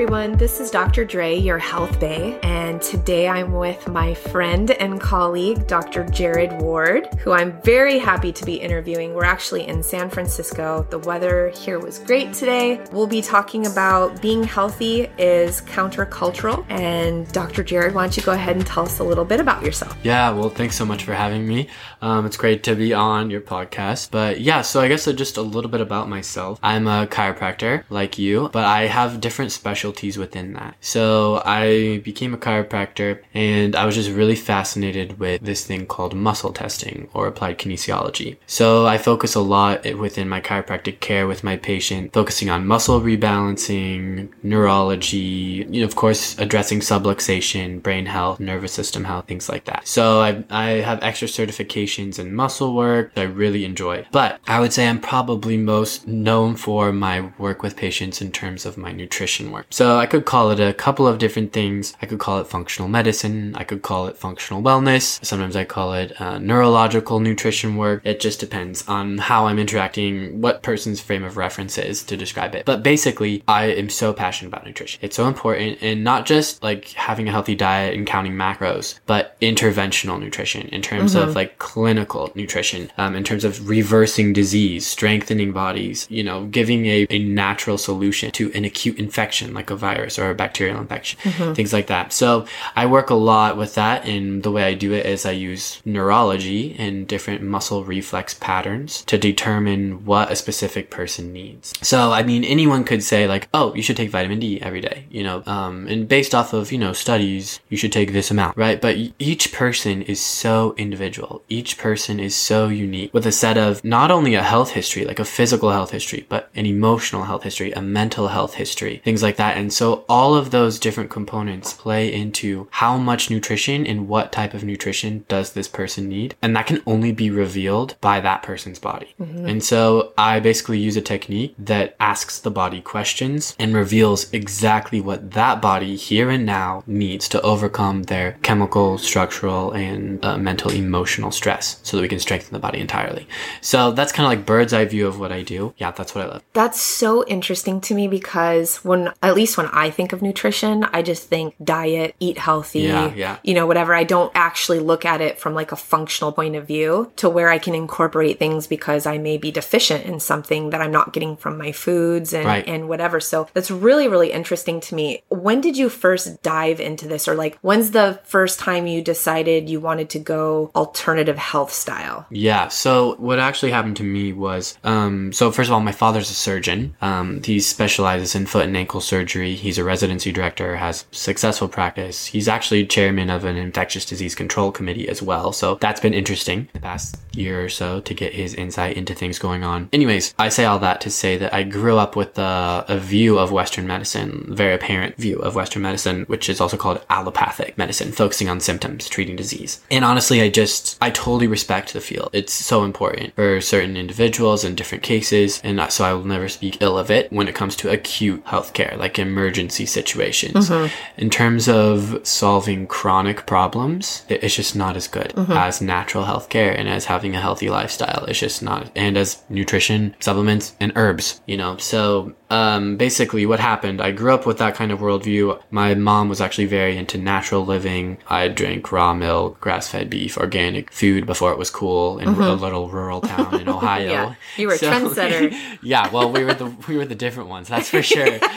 everyone. This is Dr. Dre, your health bae, and today I'm with my friend and colleague, Dr. Jarod Ward, who I'm very happy to be interviewing. We're actually in San Francisco. The weather here was great today. We'll be talking about being healthy is countercultural. And Dr. Jarod, why don't you go ahead and tell us a little bit about yourself? Yeah, well, thanks so much for having me. Um, it's great to be on your podcast. But yeah, so I guess just a little bit about myself. I'm a chiropractor like you, but I have different specialties within that. So I became a chiropractor and I was just really fascinated with this thing called muscle testing or applied kinesiology. So I focus a lot within my chiropractic care with my patient, focusing on muscle rebalancing, neurology, you know, of course, addressing subluxation, brain health, nervous system health, things like that. So I, I have extra certifications in muscle work that I really enjoy. But I would say I'm probably most known for my work with patients in terms of my nutrition work. So I could call it a couple of different things. I could call it functional medicine. I could call it functional wellness. Sometimes I call it uh, neurological nutrition work. It just depends on how I'm interacting, what person's frame of reference is to describe it. But basically, I am so passionate about nutrition. It's so important and not just like having a healthy diet and counting macros, but interventional nutrition in terms mm-hmm. of like clinical nutrition, um, in terms of reversing disease, strengthening bodies, you know, giving a, a natural solution to an acute infection like a virus or a bacterial infection, mm-hmm. things like that. So I work a lot with that. And the way I do it is I use neurology and different muscle reflex patterns to determine what a specific person needs. So, I mean, anyone could say like, oh, you should take vitamin D every day, you know, um, and based off of, you know, studies, you should take this amount, right? But each person is so individual. Each person is so unique with a set of not only a health history, like a physical health history, but an emotional health history, a mental health history, things like that. And so all of those different components play into how much nutrition and what type of nutrition does this person need. And that can only be revealed by that person's body. Mm-hmm. And so I basically use a technique that asks the body questions and reveals exactly what that body here and now needs to overcome their chemical, structural, and uh, mental, emotional stress so that we can strengthen the body entirely. So that's kind of like bird's eye view of what I do. Yeah, that's what I love. That's so interesting to me because when, at least when I think of nutrition, I just think diet, eat healthy, yeah, yeah. you know, whatever. I don't actually look at it from like a functional point of view to where I can incorporate things because I may be deficient in something that I'm not getting from my foods and, right. and whatever. So that's really, really interesting to me. When did you first dive into this or like when's the first time you decided you wanted to go alternative health style? Yeah. So what actually happened to me was, um, so first of all, my father's a surgeon. Um, he specializes in foot and ankle surgery. He's a residency director, has successful practice. He's actually chairman of an infectious disease control committee as well. So that's been interesting the past year or so to get his insight into things going on. Anyways, I say all that to say that I grew up with a, a view of Western medicine, very apparent view of Western medicine, which is also called allopathic medicine, focusing on symptoms, treating disease. And honestly, I just, I totally respect the field. It's so important for certain individuals in different cases. And so I will never speak ill of it when it comes to acute healthcare, like emergency situations. Mm-hmm. In terms of solving chronic problems, it's just not as good mm-hmm. as natural healthcare and as having a healthy lifestyle. It's just not, and as nutrition, supplements, and herbs, you know. So um, basically what happened, I grew up with that kind of worldview. My mom was actually very into natural living. I drank raw milk, grass fed beef, organic food before it was cool in mm-hmm. a little rural town in Ohio. yeah, you were so, a trendsetter. yeah, well, we were the we were the different ones, that's for sure.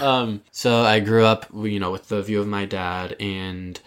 um, so I grew up, you know, with the view of my dad and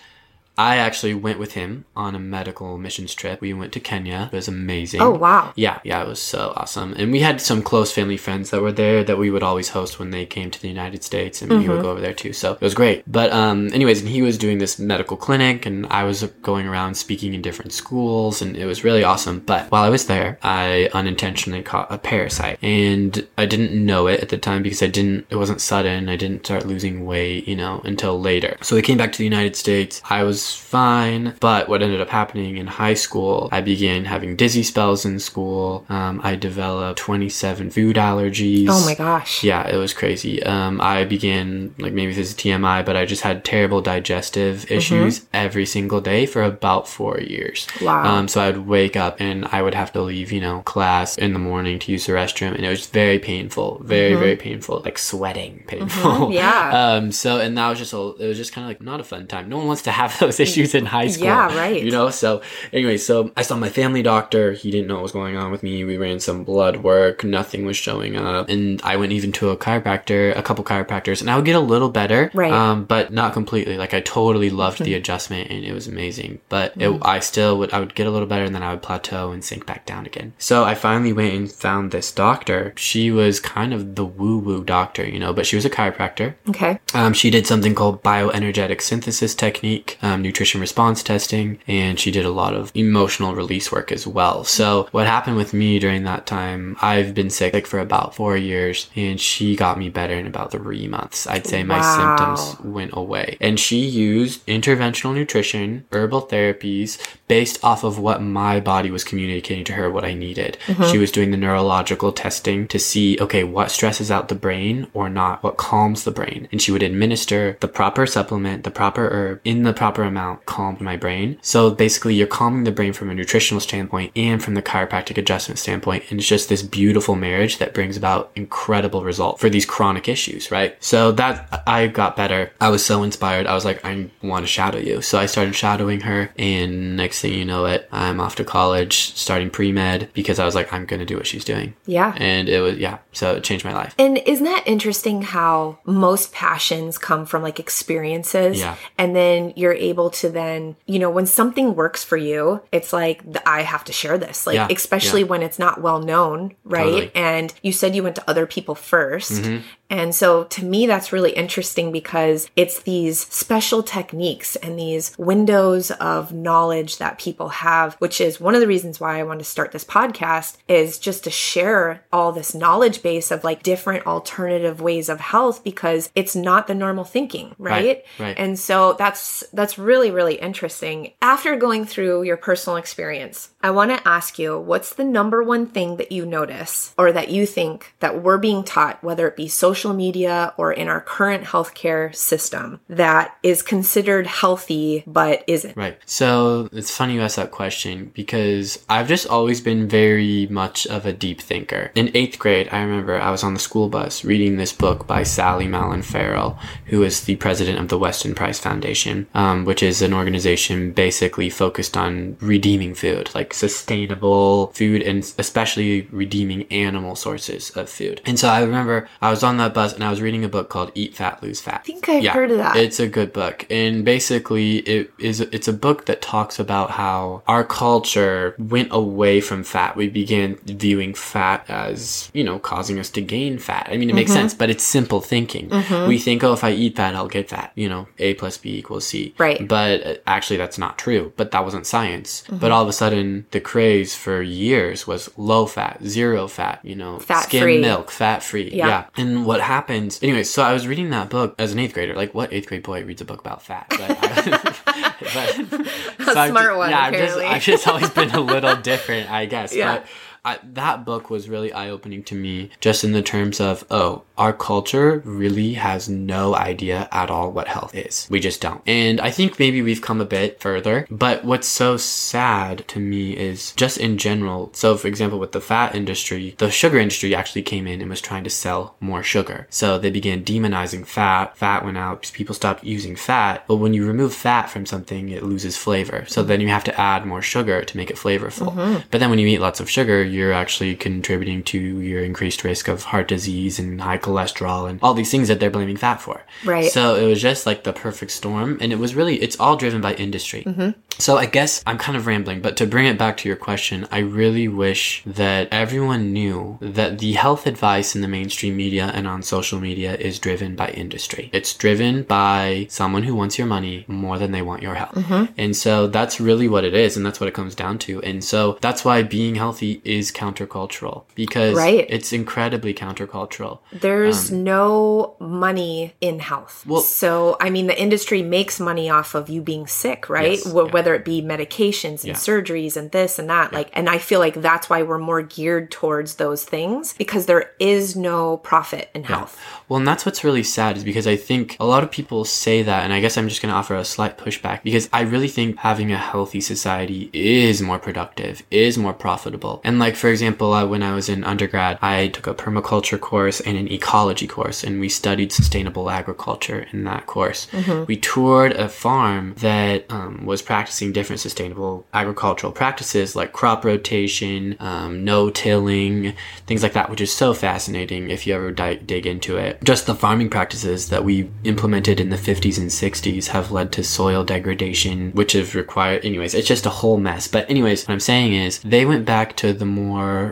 I actually went with him on a medical missions trip. We went to Kenya. It was amazing. Oh, wow. Yeah, yeah, it was so awesome. And we had some close family friends that were there that we would always host when they came to the United States and mm-hmm. we would mm-hmm. go over there too. So it was great. But um anyways, and he was doing this medical clinic and I was going around speaking in different schools and it was really awesome. But while I was there, I unintentionally caught a parasite and I didn't know it at the time because I didn't it wasn't sudden. I didn't start losing weight, you know, until later. So we came back to the United States. I was was fine. But what ended up happening in high school, I began having dizzy spells in school. Um, I developed 27 food allergies. Oh my gosh. Yeah, it was crazy. Um, I began, like maybe this is TMI, but I just had terrible digestive Mm-hmm. issues every single day for about four years. Wow. Um, so I'd wake up and I would have to leave, you know, class in the morning to use the restroom, and it was very painful, very very painful, like sweating painful. Mm-hmm. Yeah. Um. So and that was just a, it was just kind of like not a fun time. No one wants to have those issues in high school. Yeah, right. You know. So anyway, so I saw my family doctor. He didn't know what was going on with me. We ran some blood work. Nothing was showing up, and I went even to a chiropractor, a couple chiropractors, and I would get a little better. Right. Um, but not completely. Like I totally loved the adjustment, and it was amazing. But it, I still would I would get a little better, and then I would plateau and sink back down again. So I finally went and found this doctor. She was kind of the woo woo doctor, you know, but she was a chiropractor. Okay. Um, she did something called bioenergetic synthesis technique, um, nutrition response testing, and she did a lot of emotional release work as well. So what happened with me during that time, I've been sick like for about four years, and she got me better in about three months. I'd say my Wow. symptoms went away. And she used interventional nutrition, herbal therapies based off of what my body was communicating to her what I needed. Mm-hmm. She was doing the neurological testing to see, okay, what stresses out the brain or not, what calms the brain. And she would administer the proper supplement, the proper herb in the proper amount, calmed my brain. So basically, you're calming the brain from a nutritional standpoint and from the chiropractic adjustment standpoint. And it's just this beautiful marriage that brings about incredible result for these chronic issues, right? So that I got better. I was so inspired. I was like, I want to shadow you. So I started shadowing her. And next thing you know it, I'm off to college, starting pre med because I was like, I'm going to do what she's doing. Yeah. And it was, yeah. So it changed my life. And isn't that interesting how most passions come from like experiences? Yeah. And then you're able to then, you know, when something works for you, it's like, I have to share this. Like, Yeah, especially yeah. when it's not well known, right? Totally. Mm-hmm. And you said you went to other people 1st And so to me, that's really interesting because it's these special techniques and these windows of knowledge that people have, which is one of the reasons why I wanted to start this podcast is just to share all this knowledge base of like different alternative ways of health because it's not the normal thinking, right? Right, right. And so that's that's really really really interesting. After going through your personal experience, I want to ask you what's the number one thing that you notice or that you think that we're being taught whether it be social media or in our current healthcare system that is considered healthy but isn't. Right. So it's funny you ask that question because I've just always been very much of a deep thinker. In eighth grade, I remember I was on the school bus reading this book by Sally Fallon Morell, who is the president of the Weston Price Foundation, um, which is an organization basically focused on redeeming food, like sustainable food and especially redeeming animal sources of food. And so I remember I was on that bus and I was reading a book called Eat Fat, Lose Fat. I think I've heard of that. It's a good book. And basically it is it's a book that talks about how our culture went away from fat. We began viewing fat as, you know, causing us to gain fat. I mean, it Mm-hmm. makes sense, but it's simple thinking. We think, oh, if I eat fat, I'll get fat. You know, A plus B equals C. Right. But uh, actually, that's not true. But that wasn't science. Mm-hmm. But all of a sudden, the craze for years was low fat, zero fat, you know, Fat skim free. milk, fat free. Yeah. yeah. And what happens, anyway, so I was reading that book as an eighth grader. Like, what eighth grade boy reads a book about fat? But, I, but I've smart ju- one, Yeah, I've just. I've just always been a little different, I guess. Yeah. But I, that book was really eye opening to me, just in the terms of, oh, our culture really has no idea at all what health is. We just don't. And I think maybe we've come a bit further. But what's so sad to me is just in general. So, for example, with the fat industry, the sugar industry actually came in and was trying to sell more sugar. So they began demonizing fat. Fat went out people stopped using fat. But when you remove fat from something, it loses flavor. So then you have to add more sugar to make it flavorful. Mm-hmm. But then when you eat lots of sugar, you're actually contributing to your increased risk of heart disease and high cholesterol and all these things that they're blaming fat for. Right. So it was just like the perfect storm. And it was really, it's all driven by industry. Mm-hmm. So I guess I'm kind of rambling, but to bring it back to your question, I really wish that everyone knew that the health advice in the mainstream media and on social media is driven by industry. It's driven by someone who wants your money more than they want your health. Mm-hmm. And so that's really what it is. And that's what it comes down to. And so that's why being healthy is is countercultural because Right. it's incredibly countercultural. There's no money in health. Um, Well- so I mean, the industry makes money off of you being sick, right? Yes, Wh- yeah. Whether it be medications and Yeah. surgeries and this and that. Like, and I feel like that's why we're more geared towards those things because there is no profit in health. Well, and that's what's really sad is because I think a lot of people say that, and I guess I'm just going to offer a slight pushback because I really think having a healthy society is more productive, is more profitable. And like, for example, uh, when I was in undergrad, I took a permaculture course and an ecology course, and we studied sustainable agriculture in that course. We toured a farm that um, was practicing different sustainable agricultural practices like crop rotation, um, no tilling, things like that, which is so fascinating if you ever di- dig into it. Just the farming practices that we implemented in the 50s and 60s have led to soil degradation, which have required, anyways, it's just a whole mess. But, anyways, what I'm saying is they went back to the more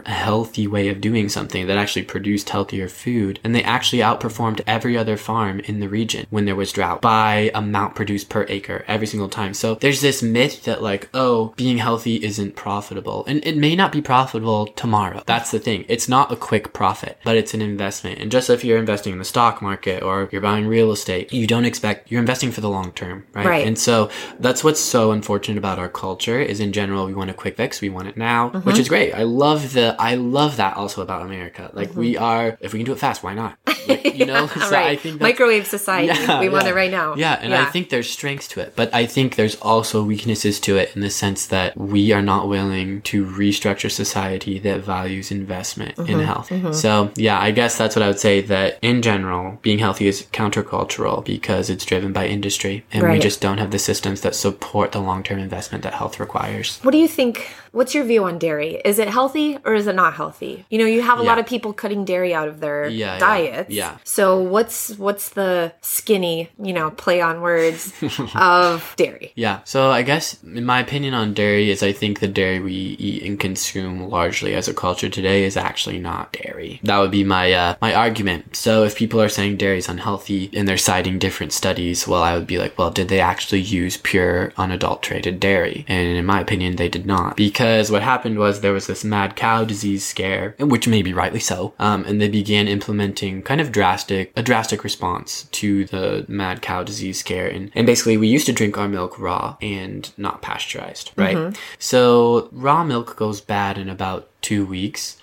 healthy way of doing something that actually produced healthier food, and they actually outperformed every other farm in the region when there was drought by amount produced per acre every single time. So there's this myth that, like, oh, being healthy isn't profitable. And it may not be profitable tomorrow. That's the thing. It's not a quick profit, but it's an investment. And just if you're investing in the stock market or you're buying real estate, you don't expect, you're investing for the long term, right? Right. And so that's what's so unfortunate about our culture is in general, we want a quick fix. We want it now, mm-hmm. which is great. I love the, I love that also about America. Like we are, if we can do it fast, why not? Like, you know, so right. I think Microwave society. we want yeah. it right now. Yeah, and I think there's strengths to it, but I think there's also weaknesses to it in the sense that we are not willing to restructure society that values investment Mm-hmm, in health. So, yeah, I guess that's what I would say that in general, being healthy is countercultural because it's driven by industry and we just don't have the systems that support the long-term investment that health requires. What do you think? What's your view on dairy? Is it healthy or is it not healthy? You know, you have a lot of people cutting dairy out of their Yeah, yeah, diets. yeah. So what's what's the skinny, you know, play on words of dairy? Yeah. So I guess in my opinion on dairy is I think the dairy we eat and consume largely as a culture today is actually not dairy. That would be my uh, my argument. So if people are saying dairy is unhealthy and they're citing different studies, well I would be like, well, did they actually use pure unadulterated dairy? And in my opinion, they did not. Because what happened was there was this mad cow disease scare, which may be rightly so, um, and they began implementing kind of drastic a drastic response to the mad cow disease scare. And, and basically, we used to drink our milk raw and not pasteurized, right? So raw milk goes bad in about two weeks.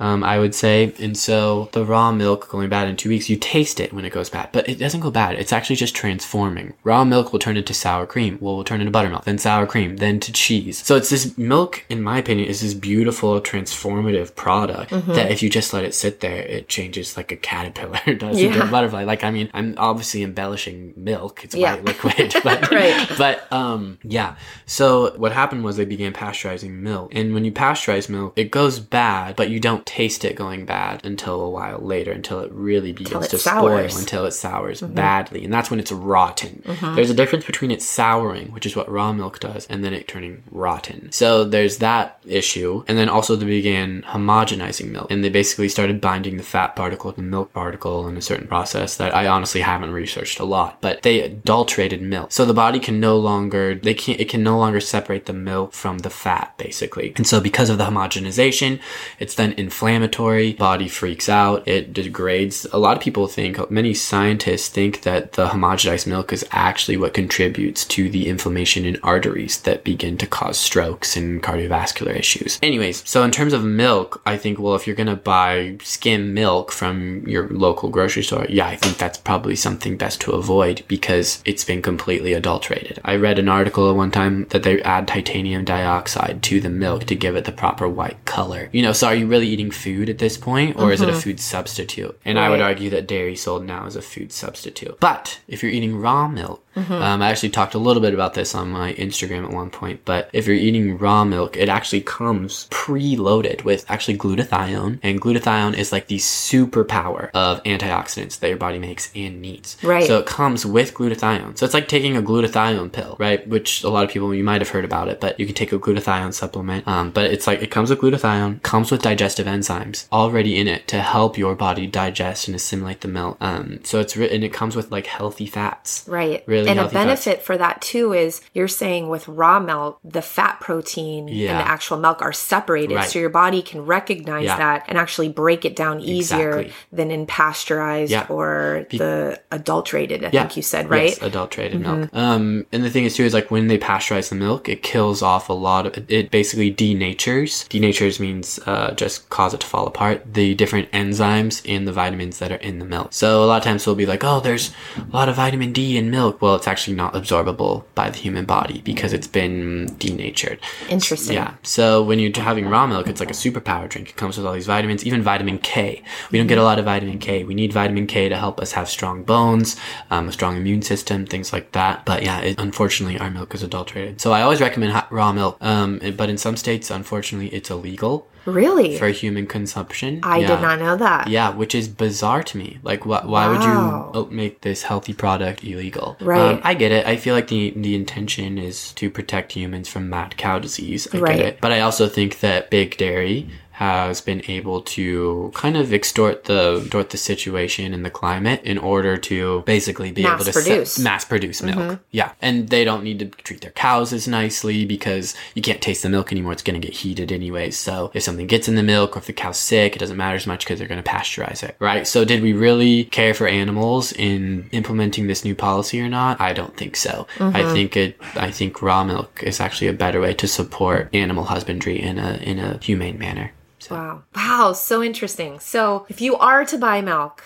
Um, I would say, and so the raw milk going bad in two weeks, you taste it when it goes bad, but it doesn't go bad. It's actually just transforming. Raw milk will turn into sour cream, well, will turn into buttermilk, then sour cream, then to cheese. So it's this milk, in my opinion, is this beautiful transformative product that if you just let it sit there, it changes like a caterpillar does into a butterfly. Like, I mean, I'm obviously embellishing milk. It's Yeah. white liquid, but, Right. but, um, yeah. So what happened was they began pasteurizing milk. And when you pasteurize milk, it goes bad, but you don't taste it going bad until a while later, until it really begins it to sours. spoil, until it sours mm-hmm. badly. And that's when it's rotten. Mm-hmm. There's a difference between it souring, which is what raw milk does, and then it turning rotten. So there's that issue. And then also they began homogenizing milk. And they basically started binding the fat particle to the milk particle in a certain process that I honestly haven't researched a lot. But they adulterated milk. So the body can no longer, they can't, it can no longer separate the milk from the fat, basically. And so because of the homogenization, it's then inflammatory, body freaks out, it degrades. A lot of people think, many scientists think that the homogenized milk is actually what contributes to the inflammation in arteries that begin to cause strokes and cardiovascular issues. Anyways, so in terms of milk, I think, well, if you're gonna buy skim milk from your local grocery store, yeah, I think that's probably something best to avoid because it's been completely adulterated. I read an article one time that they add titanium dioxide to the milk to give it the proper white color. You know, so are you really eating food at this point or is it a food substitute? And I would argue that dairy sold now is a food substitute. But if you're eating raw milk, um, I actually talked a little bit about this on my Instagram at one point, but if you're eating raw milk, it actually comes preloaded with actually glutathione, and glutathione is like the superpower of antioxidants that your body makes and needs. Right. So it comes with glutathione. So it's like taking a glutathione pill, right? Which a lot of people, you might have heard about it, but you can take a glutathione supplement. Um, but it's like, it comes with glutathione, comes with digestive enzymes already in it to help your body digest and assimilate the milk. Um, so it's ri- and it comes with like healthy fats. Right. Really and a healthy fats. benefit for that too is you're saying with raw milk, the fat protein Yeah. and the actual milk are separated. Right. So your body can recognize Yeah. that and actually break it down easier Exactly. than in pasteurized Yeah. or the adulterated, I think you said, right? Mm-hmm. Adulterated milk. Um, and the thing is too is like when they pasteurize the milk, it kills off a lot of it. Basically denatures. Denatures means uh, just cause it to fall apart. The different enzymes and the vitamins that are in the milk. So a lot of times we'll be like, oh, there's a lot of vitamin D in milk. Well, it's actually not absorbable by the human body because it's been denatured. Interesting. Yeah. So when you're having raw milk, it's like a superpower drink. It comes with all these vitamins, even vitamin K. We don't get a lot of vitamin K. We need vitamin K to help us have strong bones, um, a strong immune system, things like that. But yeah, it, unfortunately, our milk is adulterated. So I always recommend hot, raw milk. Um, but in some states, unfortunately, it's illegal Really? for human consumption. I Yeah. did not know that. Yeah, which is bizarre to me. Like, wh- why would you make this healthy product illegal? Right. Um, I get it. I feel like the the intention is to protect humans from mad cow disease. I Right. get it. But I also think that big dairy has been able to kind of extort the extort the situation and the climate in order to basically be Mass able to produce. Mm-hmm. mass produce milk. Yeah, and they don't need to treat their cows as nicely because you can't taste the milk anymore. It's going to get heated anyway. So if something gets in the milk or if the cow's sick, it doesn't matter as much because they're going to pasteurize it, right? So did we really care for animals in implementing this new policy or not? I don't think so. Mm-hmm. I think it. I think raw milk is actually a better way to support animal husbandry in a in a humane manner. So. Wow. Wow. So interesting. So if you are to buy milk,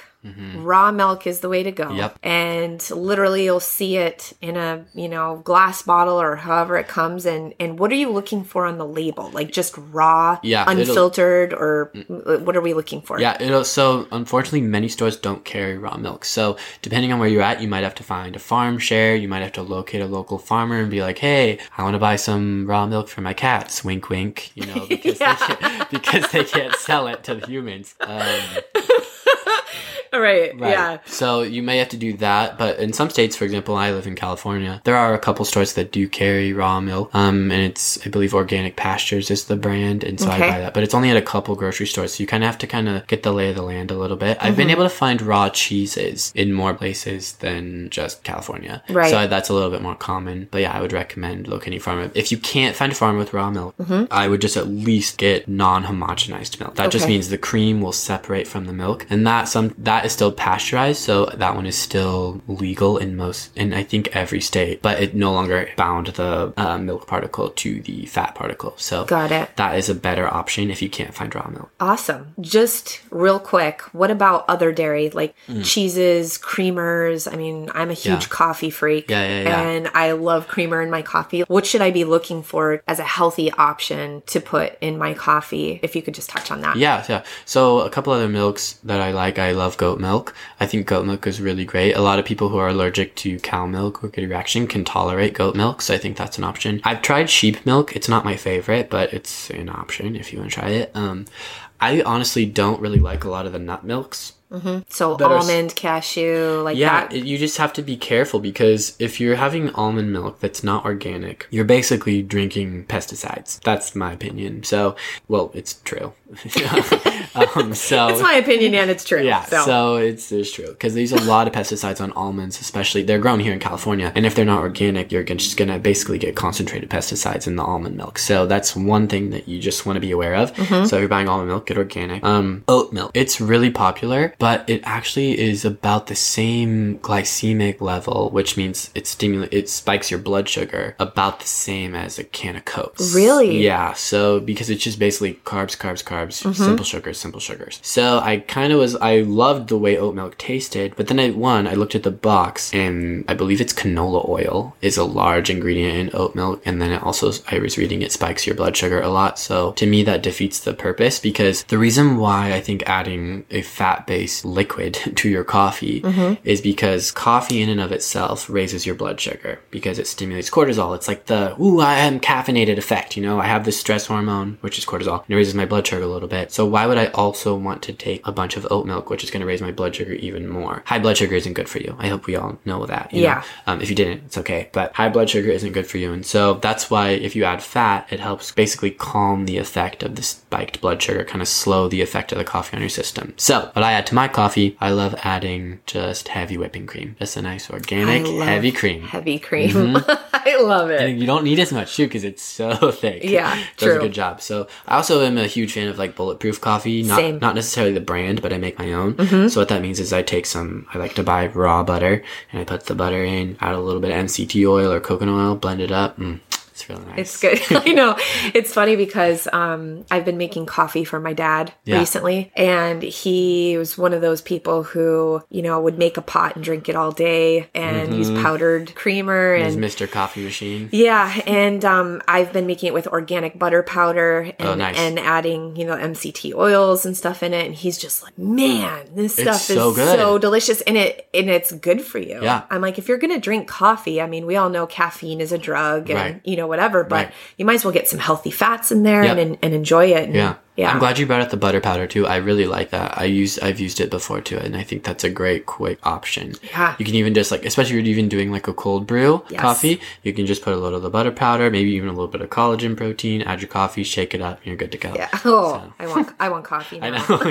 raw milk is the way to go. Mm-hmm. Yep. And literally you'll see it in a, you know, glass bottle or however it comes and and what are you looking for on the label? Like just raw, Yeah, unfiltered or what are we looking for? Yeah, it'll, so unfortunately, many stores don't carry raw milk. So depending on where you're at, you might have to find a farm share. You might have to locate a local farmer and be like, "Hey, I want to buy some raw milk for my cats." Wink, wink. You know, because they can't, because they can't sell it to the humans. Um, Right. Right. Yeah. So you may have to do that, but in some states, for example, I live in California. There are a couple stores that do carry raw milk, um, and it's I believe Organic Pastures is the brand, and so Okay. I buy that. But it's only at a couple grocery stores, so you kind of have to kind of get the lay of the land a little bit. Mm-hmm. I've been able to find raw cheeses in more places than just California, Right. So that's a little bit more common. But yeah, I would recommend locating a farmer. If you can't find a farm with raw milk, I would just at least get non-homogenized milk. That just Mm-hmm. Means the cream will separate from the milk, and that some that is still pasteurized, so that one is still legal in most, in I think every state, but it no longer bound the uh, milk particle to the fat particle. So Got it. that is a better option if you can't find raw milk. Awesome. Just real quick, what about other dairy like Mm. cheeses, creamers? I mean, I'm a huge Yeah. coffee freak. Yeah, yeah, yeah. And I love creamer in my coffee. What should I be looking for as a healthy option to put in my coffee? If you could just touch on that. Yeah, yeah. So a couple other milks that I like, I love goat milk. I think goat milk is really great. A lot of people who are allergic to cow milk or get a reaction can tolerate goat milk, so I think that's an option. I've tried sheep milk. It's not my favorite, but it's an option if you want to try it. Um, I honestly don't really like a lot of the nut milks. So That are almond, cashew, like Yeah, that. you just have to be careful because if you're having almond milk that's not organic, you're basically drinking pesticides. That's my opinion. So, well, it's true. um, so It's my opinion and it's true. Yeah, So, so, it's it's true because there's a lot of pesticides on almonds, especially they're grown here in California, and if they're not organic, you're just gonna basically get concentrated pesticides in the almond milk. So that's one thing that you just want to be aware of. Mm-hmm. So if you're buying almond milk, get organic. Um, oat milk, it's really popular, but it actually is about the same glycemic level, which means it stimulates, it spikes your blood sugar about the same as a can of Coke. Really? Yeah. So because it's just basically carbs, carbs, carbs, Mm-hmm. simple sugars, simple sugars. So I kind of was, I loved the way oat milk tasted, but then I, one, I looked at the box and I believe it's canola oil is a large ingredient in oat milk. And then it also, I was reading it spikes your blood sugar a lot. So to me, that defeats the purpose because the reason why I think adding a fat based liquid to your coffee mm-hmm. is because coffee in and of itself raises your blood sugar because it stimulates cortisol. It's like the, ooh, I am caffeinated effect. You know, I have this stress hormone, which is cortisol, and it raises my blood sugar a little bit. So why would I also want to take a bunch of oat milk, which is going to raise my blood sugar even more. High blood sugar isn't good for you. I hope we all know that. you Yeah. know? Um, if you didn't, it's okay. But high blood sugar isn't good for you. And so that's why if you add fat, it helps basically calm the effect of the spiked blood sugar, kind of slow the effect of the coffee on your system. So what I add to my coffee, I love adding just heavy whipping cream. Just a nice organic heavy cream. Heavy cream. I love it. And you don't need as much too because it's so thick. Yeah, does a good job. So I also am a huge fan of like bulletproof coffee. Not Same. Mm-hmm. not necessarily the brand, but I make my own. So what that means is I take some. I like to buy raw butter and I put the butter in, add a little bit of MCT oil or coconut oil, blend it up. Mm, it's really nice. It's good. I know. It's funny because um, I've been making coffee for my dad Yeah. recently, and he was one of those people who, you know, would make a pot and drink it all day and use powdered creamer His and. Mr. Coffee Machine. Yeah, and um, I've been making it with organic butter powder and, Oh, nice. and adding, you know, MCT oils and stuff in it. And he's just like, man, this stuff so is good." so delicious, and it and it's good for you. Yeah. I'm like, if you're gonna drink coffee, I mean, we all know caffeine is a drug, and Right. you know whatever, but Right. you might as well get some healthy fats in there Yep. and, and enjoy it. And, Yeah. yeah. I'm glad you brought up the butter powder too. I really like that. I use I've used it before too, and I think that's a great quick option. Yeah. You can even just like especially if you're even doing like a cold brew Yes. coffee, you can just put a little of the butter powder, maybe even a little bit of collagen protein, add your coffee, shake it up, and you're good to go. Yeah. Oh, I want I want coffee now. I know.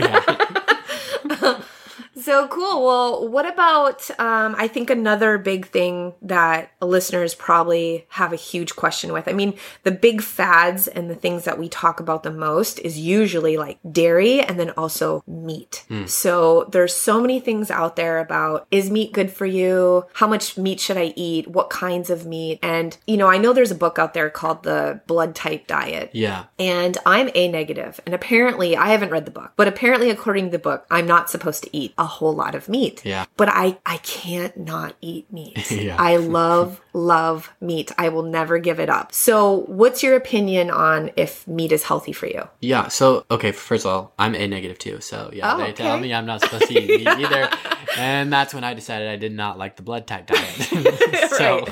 yeah. So cool. Well, what about? Um, I think another big thing that listeners probably have a huge question with. I mean, the big fads and the things that we talk about the most is usually like dairy and then also meat. So there's so many things out there about is meat good for you? How much meat should I eat? What kinds of meat? And you know, I know there's a book out there called the Blood Type Diet. yeah. And I'm A. And apparently, I haven't read the book, but apparently, according to the book, I'm not supposed to eat a whole lot of meat. Yeah. But I, I can't not eat meat. Yeah. I love, love meat. I will never give it up. So, what's your opinion on if meat is healthy for you? Yeah. So okay, first of all, I'm A negative too. So yeah, Oh, they tell me I'm not supposed to eat meat either. And that's when I decided I did not like the blood type diet. so.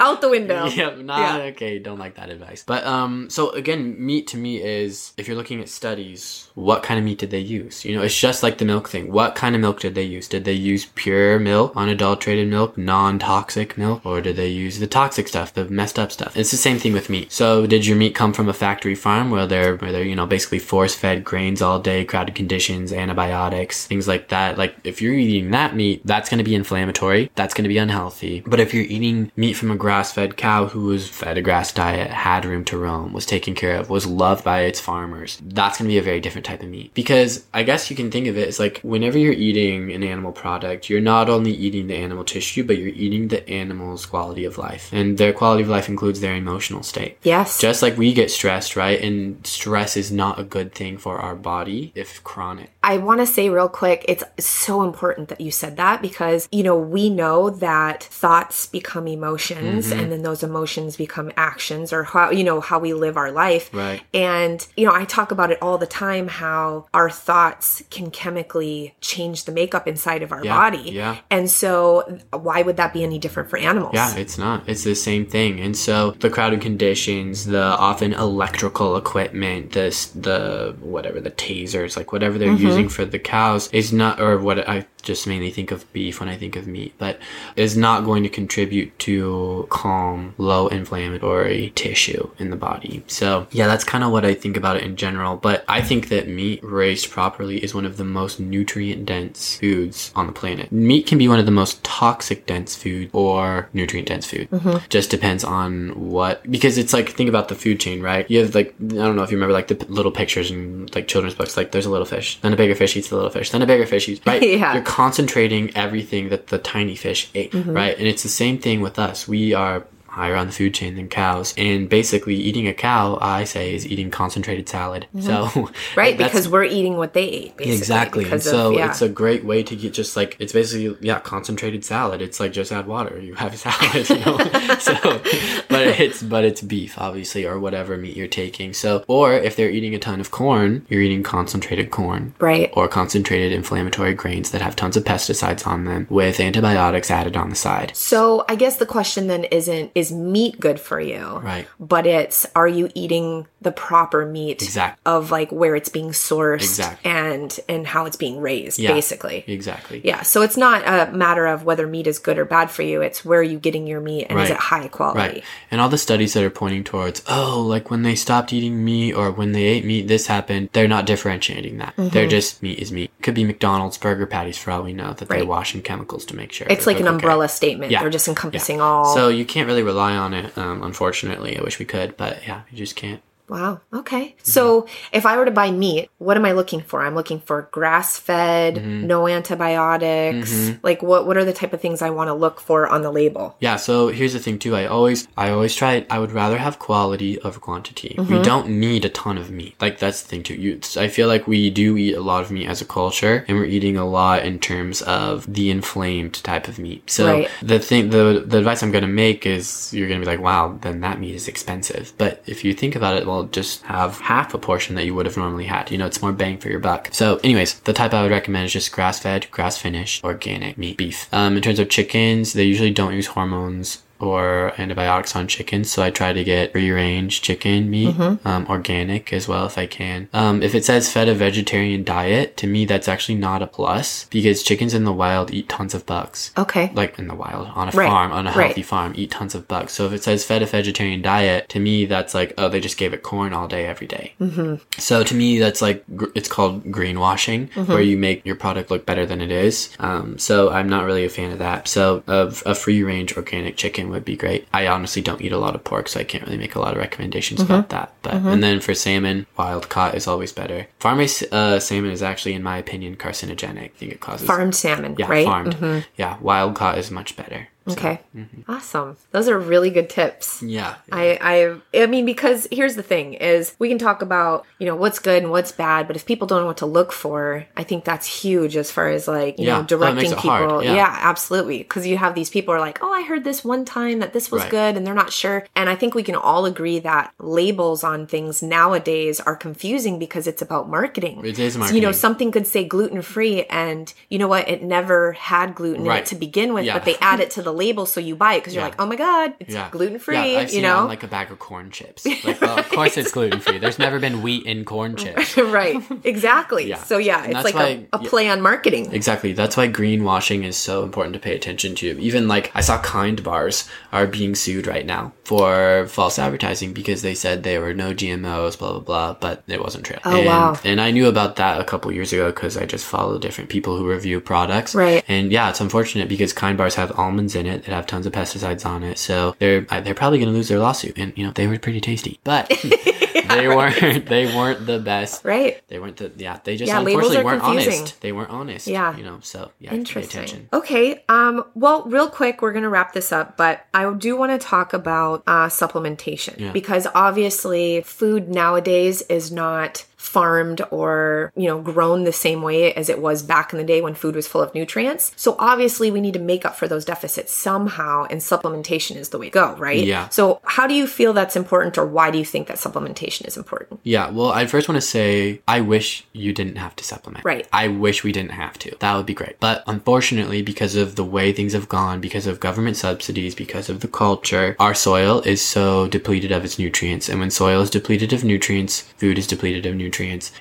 Out the window. Yep, not Yeah. okay. Don't like that advice. But um, so again, meat to me is if you're looking at studies, what kind of meat did they use? You know, it's just like the milk thing. What kind of milk did they use? Did they use pure milk, unadulterated milk, non-toxic milk, or did they use the toxic stuff, the messed up stuff? It's the same thing with meat. So did your meat come from a factory farm where they're where they're you know basically force-fed grains all day, crowded conditions, antibiotics, things like that? Like if you're eating that meat, that's going to be inflammatory. That's going to be unhealthy. But if you're eating meat from a grass-fed cow who was fed a grass diet, had room to roam, was taken care of, was loved by its farmers, that's going to be a very different type of meat. Because I guess you can think of it as like whenever you're eating an animal product, you're not only eating the animal tissue, but you're eating the animal's quality of life. And their quality of life includes their emotional state. Yes. Just like we get stressed, right? And stress is not a good thing for our body if chronic. I want to say real quick, it's so important that you said that because, you know, we know that thoughts become emotions Mm-hmm. and then those emotions become actions or how, you know, how we live our life. Right. And, you know, I talk about it all the time how our thoughts can chemically change the makeup inside of our Yeah, body. yeah. And so why would that be any different for animals? Yeah, it's not. It's the same thing. And so the crowded conditions, the often electrical equipment, this the whatever the tasers, like whatever they're mm-hmm. using for the cows is not or what I just mainly think of beef when I think of meat, but is not going to contribute to calm, low inflammatory tissue in the body. So yeah, that's kind of what I think about it in general. But I think that meat raised properly is one of the most nutrient dense foods on the planet. Meat can be one of the most toxic dense food or nutrient dense food. Just depends on what because it's like think about the food chain, right? You have like I don't know if you remember like the p- little pictures in like children's books. Like there's a little fish, then a bigger fish eats the little fish, then a bigger fish eats. Right? Yeah. You're concentrating everything that the tiny fish ate, mm-hmm. right? And it's the same thing with us. We are higher on the food chain than cows. And basically eating a cow, I say, is eating concentrated salad. Mm-hmm. So Right, because we're eating what they ate, basically. Exactly. And because of- so yeah. it's a great way to get just like it's basically yeah, concentrated salad. It's like just add water. You have salad, you know. so but it's but it's beef, obviously, or whatever meat you're taking. So or if they're eating a ton of corn, you're eating concentrated corn. Right. Or concentrated inflammatory grains that have tons of pesticides on them with antibiotics added on the side. So I guess the question then isn't is meat good for you? Right. But it's are you eating the proper meat Exact. of like where it's being sourced Exact. and and how it's being raised, Yeah. basically. Exactly. Yeah, so it's not a matter of whether meat is good or bad for you. It's where are you getting your meat and is it high quality? Right. And all the studies that are pointing towards, oh, like when they stopped eating meat or when they ate meat, this happened, they're not differentiating that. Mm-hmm. They're just meat is meat. Could be McDonald's burger patties for all we know that they wash in chemicals to make sure. It's like an okay. umbrella statement. Yeah. They're just encompassing Yeah. all. So you can't really rely on it, um, unfortunately. I wish we could, but yeah, you just can't. Wow. Okay. So if I were to buy meat, what am I looking for? I'm looking for grass fed, Mm-hmm. no antibiotics. Like what what are the type of things I want to look for on the label? Yeah, so here's the thing too. I always I always try I would rather have quality over quantity. Mm-hmm. We don't need a ton of meat. Like that's the thing too. You I feel like we do eat a lot of meat as a culture and we're eating a lot in terms of the inflamed type of meat. So Right. the thing the the advice I'm going to make is you're going to be like, "Wow, then that meat is expensive." But if you think about it, well, just have half a portion that you would have normally had. You know, it's more bang for your buck. So, anyways, the type I would recommend is just grass-fed, grass-finished, organic meat, beef. Um, in terms of chickens, they usually don't use hormones or antibiotics on chickens, so I try to get free range chicken meat, um, organic as well if I can. Um, if it says fed a vegetarian diet, to me that's actually not a plus because chickens in the wild eat tons of bugs Okay. like in the wild on a Right, farm on a right. healthy farm eat tons of bugs so if it says fed a vegetarian diet to me that's like oh they just gave it corn all day every day. Mm-hmm. so to me that's like gr- it's called greenwashing Mm-hmm. where you make your product look better than it is um, so i'm not really a fan of that so of a free range organic chicken would be great i honestly don't eat a lot of pork so i can't really make a lot of recommendations Mm-hmm. about that but and then for salmon wild caught is always better farm uh, salmon is actually in my opinion carcinogenic i think it causes Farmed salmon, yeah, right? farmed. Yeah, wild caught is much better. So, Okay. mm-hmm. Awesome. Those are really good tips. Yeah. I, I I mean because here's the thing is we can talk about you know what's good and what's bad but if people don't know what to look for I think that's huge as far as like you Yeah, know directing people yeah. yeah. absolutely because you have these people who are like oh I heard this one time that this was Right. good and they're not sure and I think we can all agree that labels on things nowadays are confusing because it's about marketing It is So, you know something could say gluten free and you know what it never had gluten in it to begin with Yeah. but they add it to the label so you buy it because you're Yeah. like oh my god it's Yeah. gluten free Yeah, you know like a bag of corn chips. Like, well, of course it's gluten free. There's never been wheat in corn chips. right exactly Yeah. so yeah And it's like a, why- a play on marketing Exactly. That's why greenwashing is so important to pay attention to. Even like I saw Kind bars are being sued right now for false advertising because they said there were no GMOs, blah blah blah, but it wasn't true. Oh, and, wow. And I knew about that a couple years ago because I just follow different people who review products. Right. And yeah, it's unfortunate because Kind bars have almonds in it that have tons of pesticides on it, so they're they're probably going to lose their lawsuit. And you know they were pretty tasty, but they weren't they weren't the best. right They weren't the yeah. They just Yeah, unfortunately weren't confusing. honest. They weren't honest. Yeah. you know. So yeah, pay interesting attention. okay um well real quick we're gonna wrap this up but i do want to talk about uh supplementation Yeah. because obviously food nowadays is not farmed or you know grown the same way as it was back in the day when food was full of nutrients so obviously we need to make up for those deficits somehow and supplementation is the way to go right Yeah. so how do you feel that's important or why do you think that supplementation is important Yeah, well, I first want to say I wish you didn't have to supplement. Right. I wish we didn't have to. That would be great. But unfortunately, because of the way things have gone, because of government subsidies, because of the culture, our soil is so depleted of its nutrients. And when soil is depleted of nutrients, food is depleted of nutrients.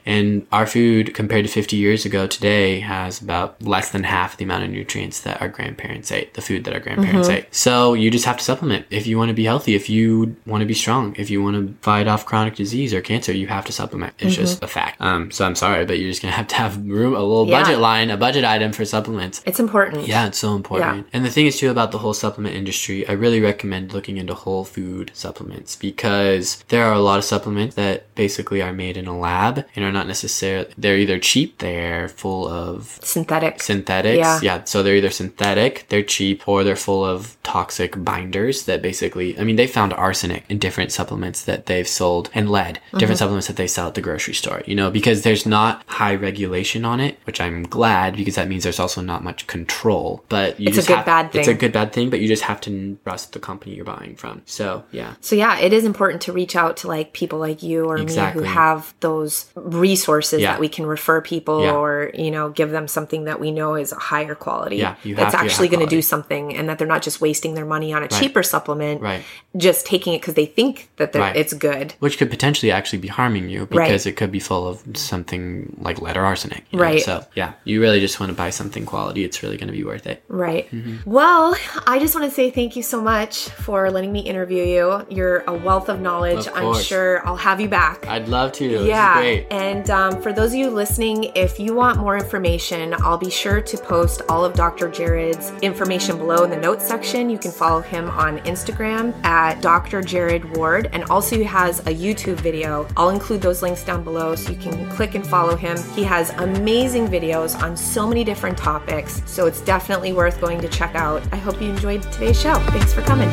And our food, compared to 50 years ago today, has about less than half the amount of nutrients that our grandparents ate, the food that our grandparents Mm-hmm. ate. So you just have to supplement if you want to be healthy, if you want to be strong, if you want to fight off chronic disease or cancer, you have to supplement. It's just a fact. Um, so I'm sorry, but you're just gonna have to have room, a little Yeah. budget line, a budget item for supplements. it's important Yeah, it's so important. Yeah. And the thing is too about the whole supplement industry, I really recommend looking into whole food supplements because there are a lot of supplements that basically are made in a lab and are not necessarily they're either cheap, they're full of synthetic synthetics. Yeah. So they're either synthetic, they're cheap, or they're full of toxic binders that basically, I mean, they found arsenic in different supplements that they've sold and lead, different Mm-hmm. supplements that they sell at the grocery store, you know, because there's not high regulation on it, which I'm glad because that means there's also not much control. But you It's a good have, bad It's a thing. good bad thing, but you just have to trust the company you're buying from. So yeah. So yeah, it is important to reach out to like people like you or Exactly. me who have those those resources Yeah. that we can refer people Yeah. or, you know, give them something that we know is a higher quality. Yeah, you that's actually going to do something and that they're not just wasting their money on a cheaper supplement, Right. just taking it because they think that Right. it's good. which could potentially actually be harming you Right. because it could be full of something like lead or arsenic. you know? Right. So yeah, you really just want to buy something quality. It's really going to be worth it. Right. Mm-hmm. Well, I just want to say thank you so much for letting me interview you. You're a wealth of knowledge. Of I'm sure I'll have you back. I'd love to. Yeah. Great. And um, for those of you listening, if you want more information, I'll be sure to post all of Dr. Jarod's information below in the notes section. You can follow him on Instagram at Dr. Jarod Ward. And also, he has a YouTube video. I'll include those links down below so you can click and follow him. He has amazing videos on so many different topics. So it's definitely worth going to check out. I hope you enjoyed today's show. Thanks for coming.